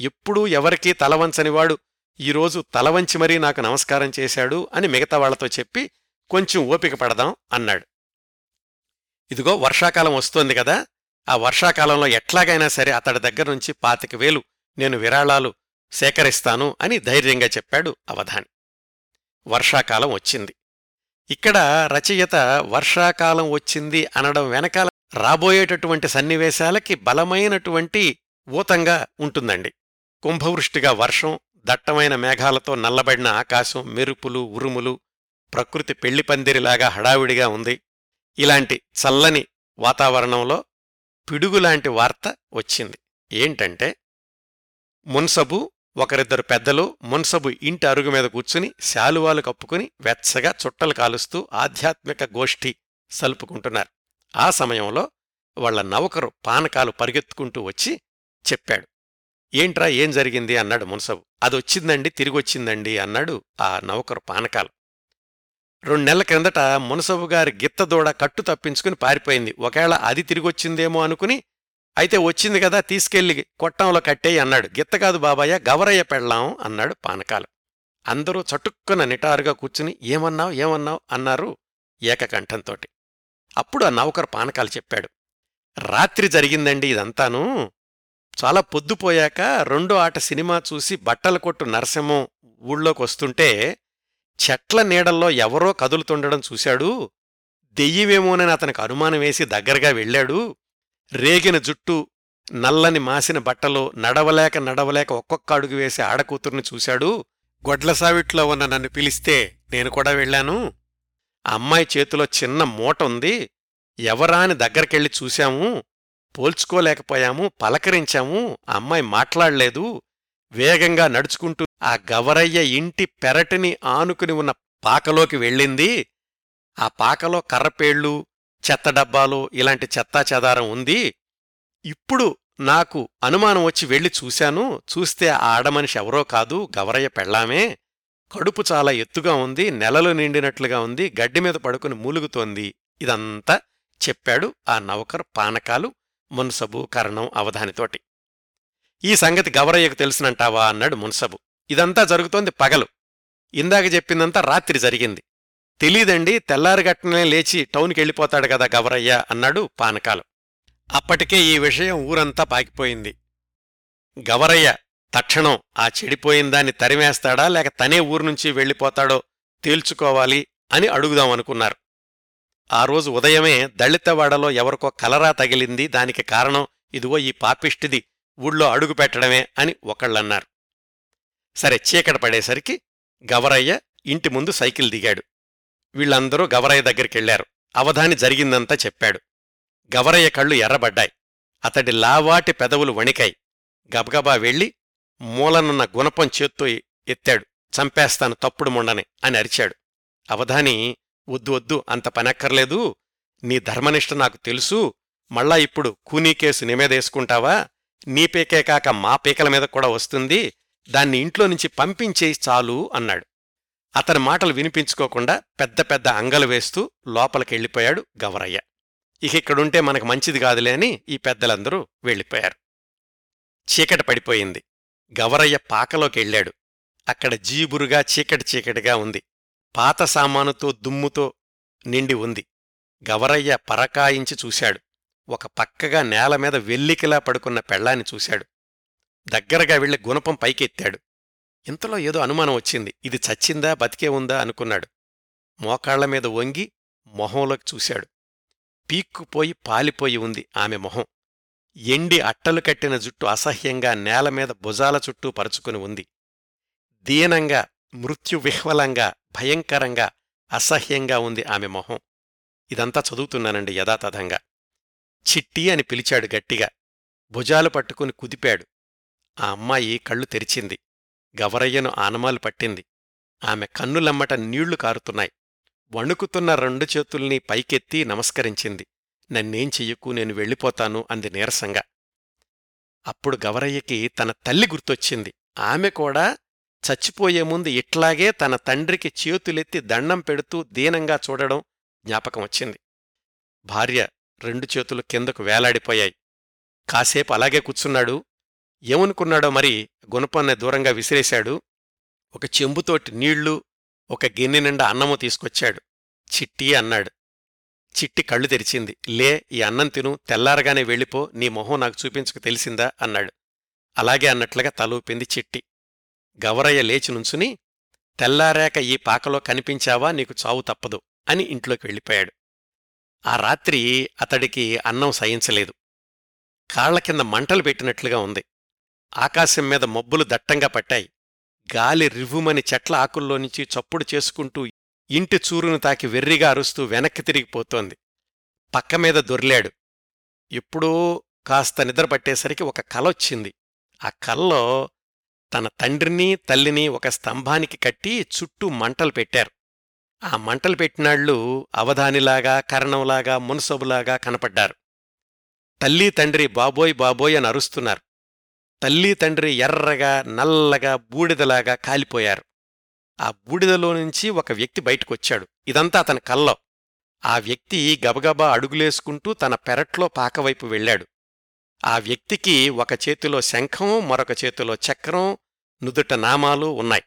ఎప్పుడూ ఎవరికీ తలవంచనివాడు. ఈరోజు తలవంచి మరీ నాకు నమస్కారం చేశాడు అని మిగతా వాళ్ళతో చెప్పి కొంచెం ఓపిక పడదాం అన్నాడు. ఇదిగో వర్షాకాలం వస్తోంది కదా. ఆ వర్షాకాలంలో ఎట్లాగైనా సరే అతడి దగ్గర నుంచి పాతిక వేలు నేను విరాళాలు సేకరిస్తాను అని ధైర్యంగా చెప్పాడు అవధాని. వర్షాకాలం వచ్చింది. ఇక్కడ రచయిత వర్షాకాలం వచ్చింది అనడం వెనకాల రాబోయేటటువంటి సన్నివేశాలకి బలమైనటువంటి ఊతంగా ఉంటుందండి. కుంభవృష్టిగా వర్షం దట్టమైన మేఘాలతో నల్లబడిన ఆకాశం మెరుపులు ఉరుములు ప్రకృతి పెళ్ళిపందిరిలాగా హడావిడిగా ఉంది. ఇలాంటి చల్లని వాతావరణంలో పిడుగులాంటి వార్త వచ్చింది. ఏంటంటే మున్సబు ఒకరిద్దరు పెద్దలు మున్సబు ఇంటి అరుగు మీద కూర్చుని శాలువాలు కప్పుకుని వెచ్చగా చుట్టలు కాలుస్తూ ఆధ్యాత్మిక గోష్ఠి సలుపుకుంటున్నారు. ఆ సమయంలో వాళ్ళ నౌకరు పానకాలు పరిగెత్తుకుంటూ వచ్చి చెప్పాడు. ఏంట్రా ఏం జరిగింది? అన్నాడు మున్సబు. అదొచ్చిందండి తిరిగొచ్చిందండి అన్నాడు ఆ నౌకరు పానకాలు. రెండు నెలల క్రిందట మునసబు గారి గిత్తదూడ కట్టు తప్పించుకుని పారిపోయింది. ఒకవేళ అది తిరిగొచ్చిందేమో అనుకుని అయితే వచ్చింది కదా తీసుకెళ్ళి కొట్టంలో కట్టేయి అన్నాడు. గిత్త కాదు బాబాయ్య గవరయ్య పెళ్ళాం అన్నాడు పానకాలు. అందరూ చటుక్కున నిటారుగా కూర్చుని ఏమన్నావు ఏమన్నావు అన్నారు ఏకకంఠంతోటి. అప్పుడు ఆ నౌకరు పానకాలు చెప్పాడు. రాత్రి జరిగిందండి ఇదంతాను. చాలా పొద్దుపోయాక రెండో ఆట సినిమా చూసి బట్టల కొట్టు నరసింహం ఊళ్ళోకి వస్తుంటే చెట్ల నీడల్లో ఎవరో కదులుతుండడం చూశాడు. దెయ్యమేమోనని అతనికి అనుమానం వేసి దగ్గరగా వెళ్ళాడు. రేగిన జుట్టు నల్లని మాసిన బట్టలు నడవలేక నడవలేక ఒక్కొక్క అడుగు వేసి ఆడకూతుర్ని చూశాడు. గొడ్లసావిట్లో ఉన్న నన్ను పిలిస్తే నేను కూడా వెళ్ళాను. అమ్మాయి చేతిలో చిన్న మూట ఉంది. ఎవరాని దగ్గరికెళ్ళి దగ్గరకెళ్ళి చూశాము. పోల్చుకోలేకపోయాము పలకరించాము. అమ్మాయి మాట్లాడలేదు. వేగంగా నడుచుకుంటూ ఆ గవరయ్య ఇంటి పెరటిని ఆనుకుని ఉన్న పాకలోకి వెళ్ళింది. ఆ పాకలో కర్రపేళ్ళు చెత్త డబ్బాలు ఇలాంటి చెత్తా చెదారం ఉంది. ఇప్పుడు నాకు అనుమానం వచ్చి వెళ్ళి చూశాను. చూస్తే ఆ ఆడమనిషి ఎవరో కాదు గవరయ్య పెళ్ళామే. కడుపు చాలా ఎత్తుగా ఉంది నెలలు నిండినట్లుగా ఉంది గడ్డి మీద పడుకుని మూలుగుతోంది. ఇదంతా చెప్పాడు ఆ నౌకర్ పానకాలు మున్సబు కరణం అవధానితోటి. ఈ సంగతి గవరయ్యకు తెలిసినంటావా? అన్నాడు మున్సబు. ఇదంతా జరుగుతోంది పగలు. ఇందాక చెప్పిందంతా రాత్రి జరిగింది. తెలీదండి తెల్లారిగట్టనే లేచి టౌన్కి వెళ్ళిపోతాడు కదా గవరయ్య అన్నాడు పానకాలు. అప్పటికే ఈ విషయం ఊరంతా పాకిపోయింది. గవరయ్య తక్షణం ఆ చెడిపోయిందాన్ని తరిమేస్తాడా లేక తనే ఊరునుంచి వెళ్ళిపోతాడో తేల్చుకోవాలి అని అడుగుదామనుకున్నారు ఆ రోజు ఉదయమే దళితవాడలో ఎవరికో కలరా తగిలింది దానికి కారణం ఇదిగో ఈ పాపిష్టిది ఊళ్ళో అడుగు పెట్టడమే అని ఒకళ్ళన్నారు. సరే చీకట పడేసరికి గవరయ్య ఇంటి ముందు సైకిల్ దిగాడు. వీళ్ళందరూ గవరయ్య దగ్గరికెళ్ళారు అవధాని జరిగిందంతా చెప్పాడు. గవరయ్య కళ్ళు ఎర్రబడ్డాయి. అతడి లావాటి పెదవులు వణికాయి. గబగబా వెళ్ళి మూలనున్న గుణపం చేత్తో ఎత్తాడు. చంపేస్తాను తప్పుడు మొండని అని అరిచాడు. అవధాని వద్దు వద్దు అంత పనక్కర్లేదు. నీ ధర్మనిష్ట నాకు తెలుసు. మళ్ళా ఇప్పుడు కూనీ కేసు నిమేదేసుకుంటావా నీ పీకే కాక మా పీకల మీద కూడా వస్తుంది. దాన్ని ఇంట్లో నుంచి పంపించేయి చాలు అన్నాడు. అతని మాటలు వినిపించుకోకుండా పెద్ద పెద్ద అంగలు వేస్తూ లోపలికెళ్ళిపోయాడు గవరయ్య. ఇక ఇక్కడుంటే మనకు మంచిది కాదులే అని ఈ పెద్దలందరూ వెళ్ళిపోయారు. చీకటి పడిపోయింది. గవరయ్య పాకలోకెళ్ళాడు. అక్కడ జీబురుగా చీకటి చీకటిగా ఉంది. పాత సామానుతో దుమ్ముతో నిండి ఉంది. గవరయ్య పరకాయించి చూశాడు. ఒక పక్కగా నేల మీద వెల్లికిలా పడుకున్న పెళ్ళాన్ని చూశాడు. దగ్గరగా వెళ్ళి గుణపం పైకెత్తాడు. ఇంతలో ఏదో అనుమానం వచ్చింది. ఇది చచ్చిందా? బతికే ఉందా? అనుకున్నాడు. మోకాళ్ళ మీద వంగి మొహంలోకి చూశాడు. పీక్కుపోయి పాలిపోయి ఉంది ఆమె మొహం. ఎండి అట్టలు కట్టిన జుట్టు అసహ్యంగా నేల మీద భుజాల చుట్టూ పరుచుకుని ఉంది. దీనంగా మృత్యువిహ్వలంగా భయంకరంగా అసహ్యంగా ఉంది ఆమె మొహం. ఇదంతా చదువుతున్నానండి యథాతథంగా. చిట్టి అని పిలిచాడు గట్టిగా. భుజాలు పట్టుకుని కుదిపాడు. ఆ అమ్మాయి కళ్ళు తెరిచింది. గవరయ్యను ఆనమాలు పట్టింది. ఆమె కన్నులమ్మట నీళ్ళు కారుతున్నాయి. వణుకుతున్న రెండు చేతుల్ని పైకెత్తి నమస్కరించింది. నన్నేం చెయ్యకు నేను వెళ్ళిపోతాను అంది నీరసంగా. అప్పుడు గవరయ్యకి తన తల్లి గుర్తొచ్చింది. ఆమె కూడా చచ్చిపోయే ముందు ఇట్లాగే తన తండ్రికి చేతులెత్తి దండం పెడుతూ దీనంగా చూడడం జ్ఞాపకం వచ్చింది. భార్య రెండు చేతులు కిందకు వేలాడిపోయాయి. కాసేపు అలాగే కూర్చున్నాడు. ఏమనుకున్నాడో మరి గుణపాన్ని దూరంగా విసిరేశాడు. ఒక చెంబుతోటి నీళ్ళు ఒక గిన్నె నిండా అన్నము తీసుకొచ్చాడు. చిట్టి అన్నాడు. చిట్టి కళ్ళు తెరిచింది. లే ఈ అన్నం తిను తెల్లారగానే వెళ్ళిపో నీ మొహం నాకు చూపించుకు తెలిసిందా? అన్నాడు. అలాగే అన్నట్లుగా తలూపింది చిట్టి. గవరయ్య లేచి నుంచుని తెల్లారాక ఈ పాకలో కనిపించావా? నీకు చావు తప్పదు అని ఇంట్లోకి వెళ్ళిపోయాడు. ఆ రాత్రి అతడికి అన్నం సహించలేదు. కాళ్ళ కింద మంటలు పెట్టినట్లుగా ఉంది. ఆకాశం మీద మబ్బులు దట్టంగా పట్టాయి. గాలి రివ్వుమని చెట్ల ఆకుల్లోంచి చప్పుడు చేసుకుంటూ ఇంటి చూరును తాకి వెర్రిగా అరుస్తూ వెనక్కి తిరిగిపోతోంది పక్కమీద దొర్లాడు. ఎప్పుడూ కాస్త నిద్రపట్టేసరికి ఒక కలొచ్చింది ఆ కల్లో తన తండ్రిని తల్లిని ఒక స్తంభానికి కట్టి చుట్టూ మంటలు పెట్టారు. ఆ మంటలు పెట్టినాళ్ళు అవధానిలాగా కరణంలాగా మునసబులాగా కనపడ్డారు. తల్లి తండ్రి బాబోయ్ బాబోయ్ అని అరుస్తున్నారు. తల్లి తండ్రి ఎర్రగా నల్లగా బూడిదలాగా కాలిపోయారు. ఆ బూడిదలో నుంచి ఒక వ్యక్తి బయటకొచ్చాడు. ఇదంతా అతని కల్లో. ఆ వ్యక్తి గబగబా అడుగులేసుకుంటూ తన పెరట్లో పాకవైపు వెళ్ళాడు. ఆ వ్యక్తికి ఒక చేతిలో శంఖం మరొక చేతిలో చక్రం నుదుట నామాలు ఉన్నాయి.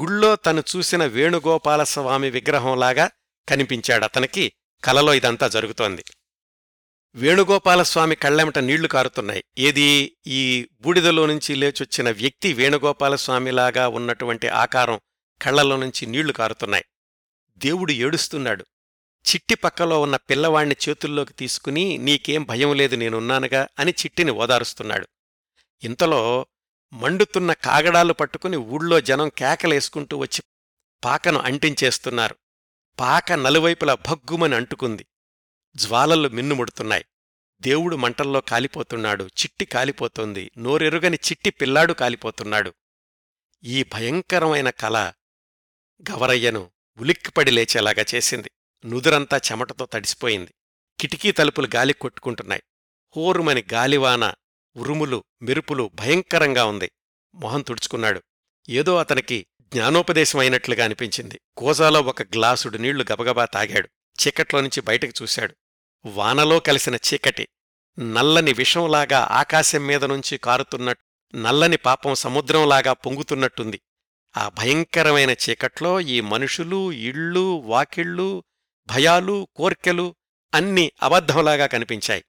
గుళ్ళో తను చూసిన వేణుగోపాలస్వామి విగ్రహంలాగా కనిపించాడతనికి కలలో ఇదంతా జరుగుతోంది. వేణుగోపాలస్వామి కళ్ళెమట నీళ్ళు కారుతున్నాయి. ఏది? ఈ బూడిదలో నుంచి లేచొచ్చిన వ్యక్తి వేణుగోపాలస్వామిలాగా ఉన్నటువంటి ఆకారం కళ్ళలో నుంచి నీళ్ళు కారుతున్నాయి. దేవుడు ఏడుస్తున్నాడు. చిట్టి పక్కలో ఉన్న పిల్లవాణ్ణి చేతుల్లోకి తీసుకుని నీకేం భయం లేదు నేనున్నానుగా అని చిట్టిని ఓదారుస్తున్నాడు. ఇంతలో మండుతున్న కాగడాలు పట్టుకుని ఊళ్ళో జనం కేకలేసుకుంటూ వచ్చి పాకను అంటించేస్తున్నారు. పాక నలువైపులా భగ్గుమని అంటుకుంది. జ్వాలలు మిన్నుముడుతున్నాయి దేవుడు మంటల్లో కాలిపోతున్నాడు. చిట్టి కాలిపోతోంది. నోరెరుగని చిట్టి పిల్లాడు కాలిపోతున్నాడు. ఈ భయంకరమైన కల గవరయ్యను ఉలిక్కిపడి లేచేలాగా చేసింది. నుదురంతా చెమటతో తడిసిపోయింది. కిటికీ తలుపులు గాలి కొట్టుకుంటున్నాయి. హోరుమని గాలివాన ఉరుములు మెరుపులు భయంకరంగా ఉంది. మొహం తుడుచుకున్నాడు. ఏదో అతనికి జ్ఞానోపదేశం అయినట్లుగా అనిపించింది. కోజాలో ఒక గ్లాసుడు నీళ్ళు గబగబా తాగాడు. చీకట్లో నుంచి బయటకు చూశాడు. వానలో కలిసిన చీకటి నల్లని విషంలాగా ఆకాశం మీద నుంచి కారుతున్నట్టు నల్లని పాపం సముద్రంలాగా పొంగుతున్నట్టుంది. ఆ భయంకరమైన చీకట్లో ఈ మనుషులు ఇళ్ళు వాకిళ్ళు భయాలు కోర్కెలు అన్నీ అబద్ధంలాగా కనిపించాయి.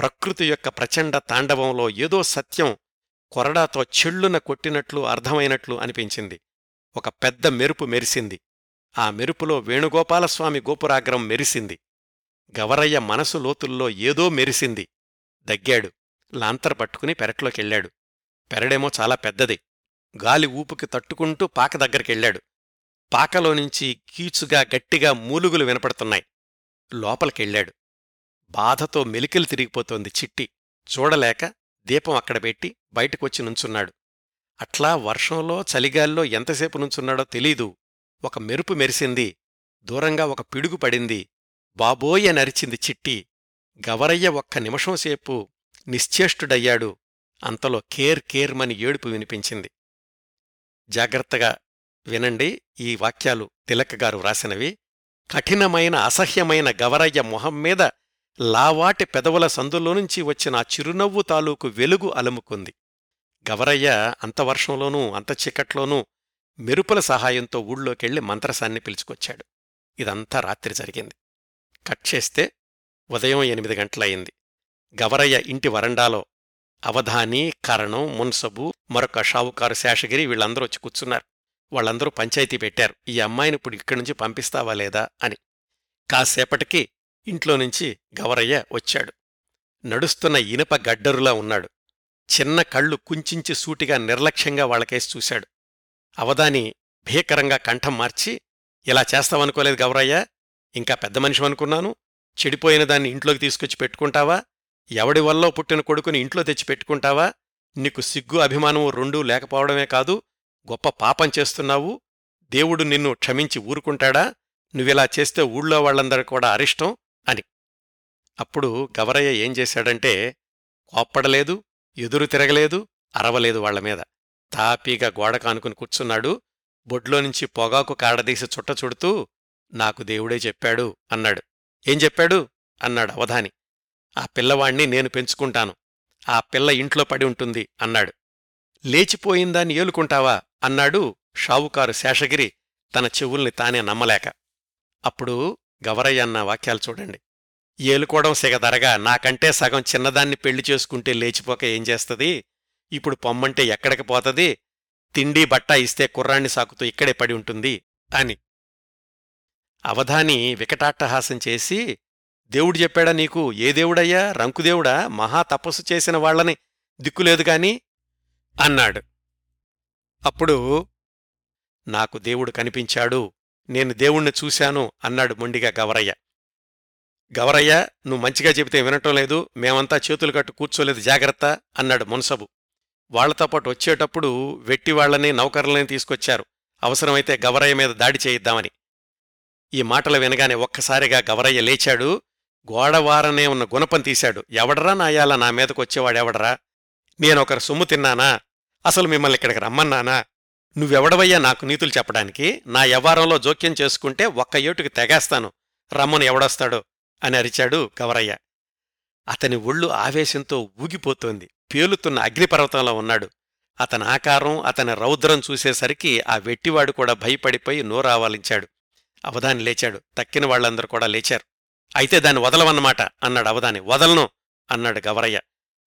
ప్రకృతి యొక్క ప్రచండ తాండవంలో ఏదో సత్యం కొరడాతో చెళ్ళున కొట్టినట్లు అర్థమైనట్లు అనిపించింది. ఒక పెద్ద మెరుపు మెరిసింది. ఆ మెరుపులో వేణుగోపాలస్వామి గోపురాగ్రం మెరిసింది. గవరయ్య మనసు లోతుల్లో ఏదో మెరిసింది. దగ్గాడు. లాంతర్ పట్టుకుని పెరట్లోకెళ్ళాడు. పెరడేమో చాలా పెద్దది. గాలి ఊపుకి తట్టుకుంటూ పాక దగ్గరికెళ్ళాడు. పాకలోనించి కీచుగా గట్టిగా మూలుగులు వినపడుతున్నాయి. లోపలికెళ్ళాడు. బాధతో మెలికలు తిరిగిపోతోంది చిట్టి. చూడలేక దీపం అక్కడ పెట్టి బయటకొచ్చి నుంచున్నాడు. అట్లా వర్షంలో చలిగాల్లో ఎంతసేపు నుంచున్నాడో తెలీదు. ఒక మెరుపు మెరిసింది. దూరంగా ఒక పిడుగు పడింది. బాబోయ నరిచింది చిట్టి. గవరయ్య ఒక్క నిమిషంసేపు నిశ్చేష్టుడయ్యాడు. అంతలో కేర్ కేర్మని ఏడుపు వినిపించింది. జాగ్రత్తగా వినండి ఈ వాక్యాలు తిలకగారు వ్రాసినవి. కఠినమైన అసహ్యమైన గవరయ్య మొహం మీద లావాటి పెదవుల సందులోనుంచి వచ్చిన ఆ చిరునవ్వు తాలూకు వెలుగు అలుముకుంది. గవరయ్య అంత వర్షంలోనూ అంత చీకట్లోనూ మెరుపుల సహాయంతో ఊళ్ళోకెళ్ళి మంత్రసాన్ని పిలుచుకొచ్చాడు. ఇదంతా రాత్రి జరిగింది. కట్ చేస్తే ఉదయం ఎనిమిది గంటలయింది గవరయ్య ఇంటి వరండాలో అవధాని కరణం మున్సబు మరొక షావుకారు శేషగిరి వీళ్ళందరూ వచ్చి కూర్చున్నారు. వాళ్ళందరూ పంచాయతీ పెట్టారు. ఈ అమ్మాయిని ఇప్పుడు ఇక్కడి నుంచి పంపిస్తావా లేదా అని. కాసేపటికి ఇంట్లో నుంచి గవరయ్య వచ్చాడు. నడుస్తున్న ఇనప గడ్డరులా ఉన్నాడు. చిన్న కళ్ళు కుంచించి సూటిగా నిర్లక్ష్యంగా వాళ్ళకేసి చూశాడు. అవధాని భీకరంగా కంఠం మార్చి ఇలా చేస్తావనుకోలేదు గవరయ్య ఇంకా పెద్ద మనిషి అనుకున్నాను చెడిపోయిన దాన్ని ఇంట్లోకి తీసుకొచ్చి పెట్టుకుంటావా? ఎవడి వల్ల పుట్టిన కొడుకుని ఇంట్లో తెచ్చి పెట్టుకుంటావా? నీకు సిగ్గు అభిమానము రెండూ లేకపోవడమే కాదు గొప్ప పాపం చేస్తున్నావు. దేవుడు నిన్ను క్షమించి ఊరుకుంటాడా? నువ్విలా చేస్తే ఊళ్ళో వాళ్ళందరూ కూడా అరిష్టం అని. అప్పుడు గవరయ్య ఏం చేశాడంటే కోప్పడలేదు ఎదురు తిరగలేదు అరవలేదు వాళ్ళ మీద. తాపీగా గోడ కానుకుని కూర్చున్నాడు. బొడ్లో నుంచి పొగాకు కాడదీసి చుట్ట చుడుతూ నాకు దేవుడే చెప్పాడు అన్నాడు. ఏం చెప్పాడు? అన్నాడు అవధాని. ఆ పిల్లవాణ్ణి నేను పెంచుకుంటాను. ఆ పిల్ల ఇంట్లో పడి ఉంటుంది అన్నాడు. లేచిపోయిందాన్ని ఏలుకుంటావా? అన్నాడు షావుకారు శేషగిరి తన చెవుల్ని తానే నమ్మలేక. అప్పుడు గవరయ్య అన్న వాక్యాలు చూడండి. ఏలుకోవడం సిగదరగా నాకంటే సగం చిన్నదాన్ని పెళ్ళి చేసుకుంటే లేచిపోక ఏం చేస్తది? ఇప్పుడు పొమ్మంటే ఎక్కడికి పోతది? తిండి బట్ట ఇస్తే కుర్రాణ్ణి సాకుతూ ఇక్కడే పడి ఉంటుంది అని. అవధాని వికటాట్టహాసం చేసి దేవుడు చెప్పాడా నీకు? ఏ దేవుడయ్యా? రంకుదేవుడా మహా తపస్సు చేసిన వాళ్ళని దిక్కులేదు గాని అన్నాడు. అప్పుడు నాకు దేవుడు కనిపించాడు నేను దేవుణ్ణి చూశాను అన్నాడు మొండిగా గవరయ్య. గవరయ్య నువ్వు మంచిగా చెబితే వినటం లేదు మేమంతా చేతులు కట్టు కూర్చోలేదు జాగ్రత్త అన్నాడు మున్సబు. వాళ్ళతో పాటు వచ్చేటప్పుడు వెట్టివాళ్ళని నౌకర్లని తీసుకొచ్చారు. అవసరమైతే గవరయ్య మీద దాడి చేయిద్దామని. ఈ మాటలు వినగానే ఒక్కసారిగా గవరయ్య లేచాడు. గోడవారనే ఉన్న గుణపం తీశాడు. ఎవడరా నాయాల నా మీదకొచ్చేవాడెవడరా నేనొకరు సొమ్ము తిన్నానా? అసలు మిమ్మల్ని ఇక్కడికి రమ్మన్నానా? నువ్వెవడవయ్యా నాకు నీతులు చెప్పడానికి? నా వ్యవహారంలో జోక్యం చేసుకుంటే ఒక్క ఏటుకి తెగేస్తాను. రమ్మను ఎవడొస్తాడో? అని అరిచాడు గవరయ్య. అతని ఒళ్ళు ఆవేశంతో ఊగిపోతోంది. పేలుతున్న అగ్నిపర్వతంలో ఉన్నాడు. అతని ఆకారం అతని రౌద్రం చూసేసరికి ఆ వెట్టివాడు కూడా భయపడిపోయి నోరావాలించాడు. అవధాని లేచాడు. తక్కిన వాళ్ళందరూ కూడా లేచారు. అయితే దాన్ని వదలవన్నమాట అన్నాడు అవధాని. వదలను అన్నాడు గవరయ్య.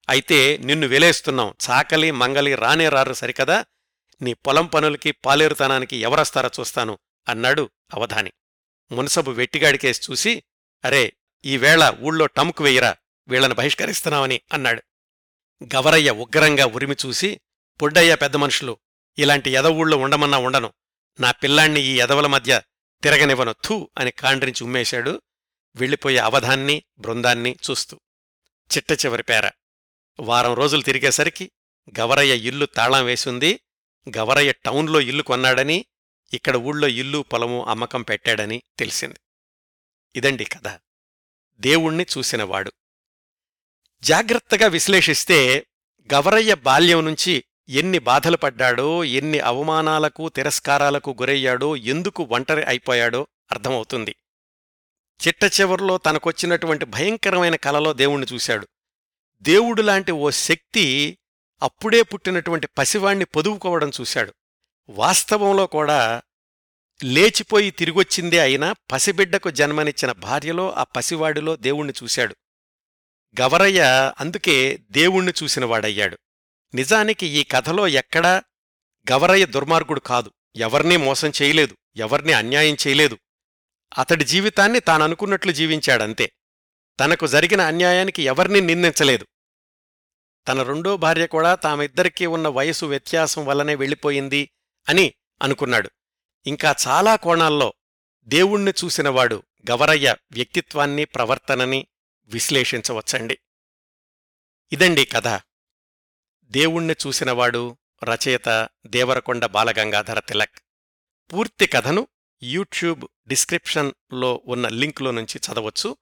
అయితే నిన్ను వెలేస్తున్నాం. చాకలి మంగలి రానే రారు సరికదా? నీ పొలం పనులకి పాలేరుతనానికి ఎవరొస్తారో చూస్తాను అన్నాడు అవధాని. మునసబు వెట్టిగాడికేసి చూసి అరే ఈవేళ ఊళ్ళో టముకు వెయ్యరా వీళ్ళను బహిష్కరిస్తున్నామని అన్నాడు. గవరయ్య ఉగ్రంగా ఉరిమి చూసి పొడ్డయ్య పెద్ద మనుషులు ఇలాంటి ఎదవూళ్ళో ఉండమన్నా ఉండను. నా పిల్లాణ్ణి ఈ ఎదవల మధ్య తిరగనివ్వను. థూ అని కాండ్రించి ఉమ్మేశాడు. వెళ్ళిపోయే అవధాన్ని బృందాన్ని చూస్తూ. చిట్ట చివరి పేర. వారం రోజులు తిరిగేసరికి గవరయ్య ఇల్లు తాళం వేసుంది. గవరయ్య టౌన్లో ఇల్లు కొన్నాడని ఇక్కడ ఊళ్ళో ఇల్లు పొలము అమ్మకం పెట్టాడని తెలిసింది. ఇదండి కథ. దేవుణ్ణి చూసినవాడు. జాగ్రత్తగా విశ్లేషిస్తే గవరయ్య బాల్యం నుంచి ఎన్ని బాధలు పడ్డాడో ఎన్ని అవమానాలకు తిరస్కారాలకు గురయ్యాడో ఎందుకు ఒంటరి అయిపోయాడో అర్థమవుతుంది. చిట్ట చివరిలో తనకొచ్చినటువంటి భయంకరమైన కలలో దేవుణ్ణి చూశాడు. దేవుడు లాంటి ఓ శక్తి అప్పుడే పుట్టినటువంటి పసివాణ్ణి పొదువుకోవడం చూశాడు. వాస్తవంలో కూడా లేచిపోయి తిరిగొచ్చిందే అయినా పసిబిడ్డకు జన్మనిచ్చిన భార్యలో ఆ పసివాడిలో దేవుణ్ణి చూశాడు. గవరయ్య అందుకే దేవుణ్ణి చూసినవాడయ్యాడు నిజానికి ఈ కథలో ఎక్కడా గవరయ్య దుర్మార్గుడు కాదు. ఎవర్నీ మోసం చేయలేదు. ఎవర్నీ అన్యాయం చేయలేదు. అతడి జీవితాన్ని తాననుకున్నట్లు జీవించాడంతే. తనకు జరిగిన అన్యాయానికి ఎవర్నీ నిందించలేదు. తన రెండో భార్య కూడా తామిద్దరికీ ఉన్న వయసు వ్యత్యాసం వల్లనే వెళ్ళిపోయింది అని అనుకున్నాడు. ఇంకా చాలా కోణాల్లో దేవుణ్ణి చూసినవాడు గవరయ్య వ్యక్తిత్వాన్ని ప్రవర్తనని విశ్లేషించవచ్చండి. ఇదండి కథ. దేవుణ్ణి చూసినవాడు రచయిత దేవరకొండ బాలగంగాధర తిలక్. పూర్తి కథను యూట్యూబ్ డిస్క్రిప్షన్లో ఉన్న లింక్లో నుంచి చదవచ్చు.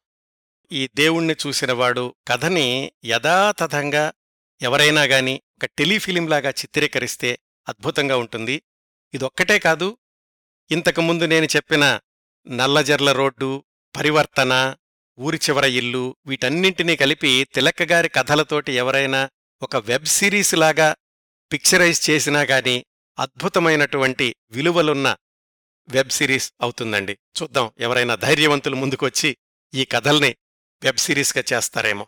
ఈ దేవుణ్ణి చూసినవాడు కథని యథాతథంగా ఎవరైనా గాని ఒక టెలిఫిలింలాగా చిత్రీకరిస్తే అద్భుతంగా ఉంటుంది. ఇదొక్కటే కాదు ఇంతకుముందు నేను చెప్పిన నల్లజర్ల రోడ్డు పరివర్తన ఊరి చివర ఇల్లు వీటన్నింటినీ కలిపి తిలక్కగారి కథలతోటి ఎవరైనా ఒక వెబ్ సిరీస్ లాగా పిక్చరైజ్ చేసినా గాని అద్భుతమైనటువంటి విలువలున్న వెబ్ సిరీస్ అవుతుందండి. చూద్దాం ఎవరైనా ధైర్యవంతులు ముందుకొచ్చి ఈ కథల్ని వెబ్ సిరీస్గా చేస్తారేమో.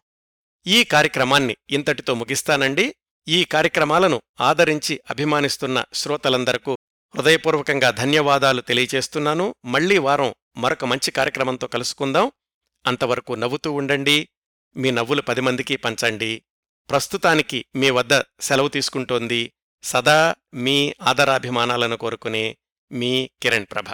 ఈ కార్యక్రమాన్ని ఇంతటితో ముగిస్తానండి. ఈ కార్యక్రమాలను ఆదరించి అభిమానిస్తున్న శ్రోతలందరకు హృదయపూర్వకంగా ధన్యవాదాలు తెలియచేస్తున్నాను మళ్ళీ వారం మరొక మంచి కార్యక్రమంతో కలుసుకుందాం. అంతవరకు నవ్వుతూ ఉండండి. మీ నవ్వులు పది మందికి పంచండి. ప్రస్తుతానికి మీ వద్ద సెలవు తీసుకుంటోంది సదా మీ ఆదరాభిమానాలను కోరుకునే మీ కిరణ్ ప్రభ.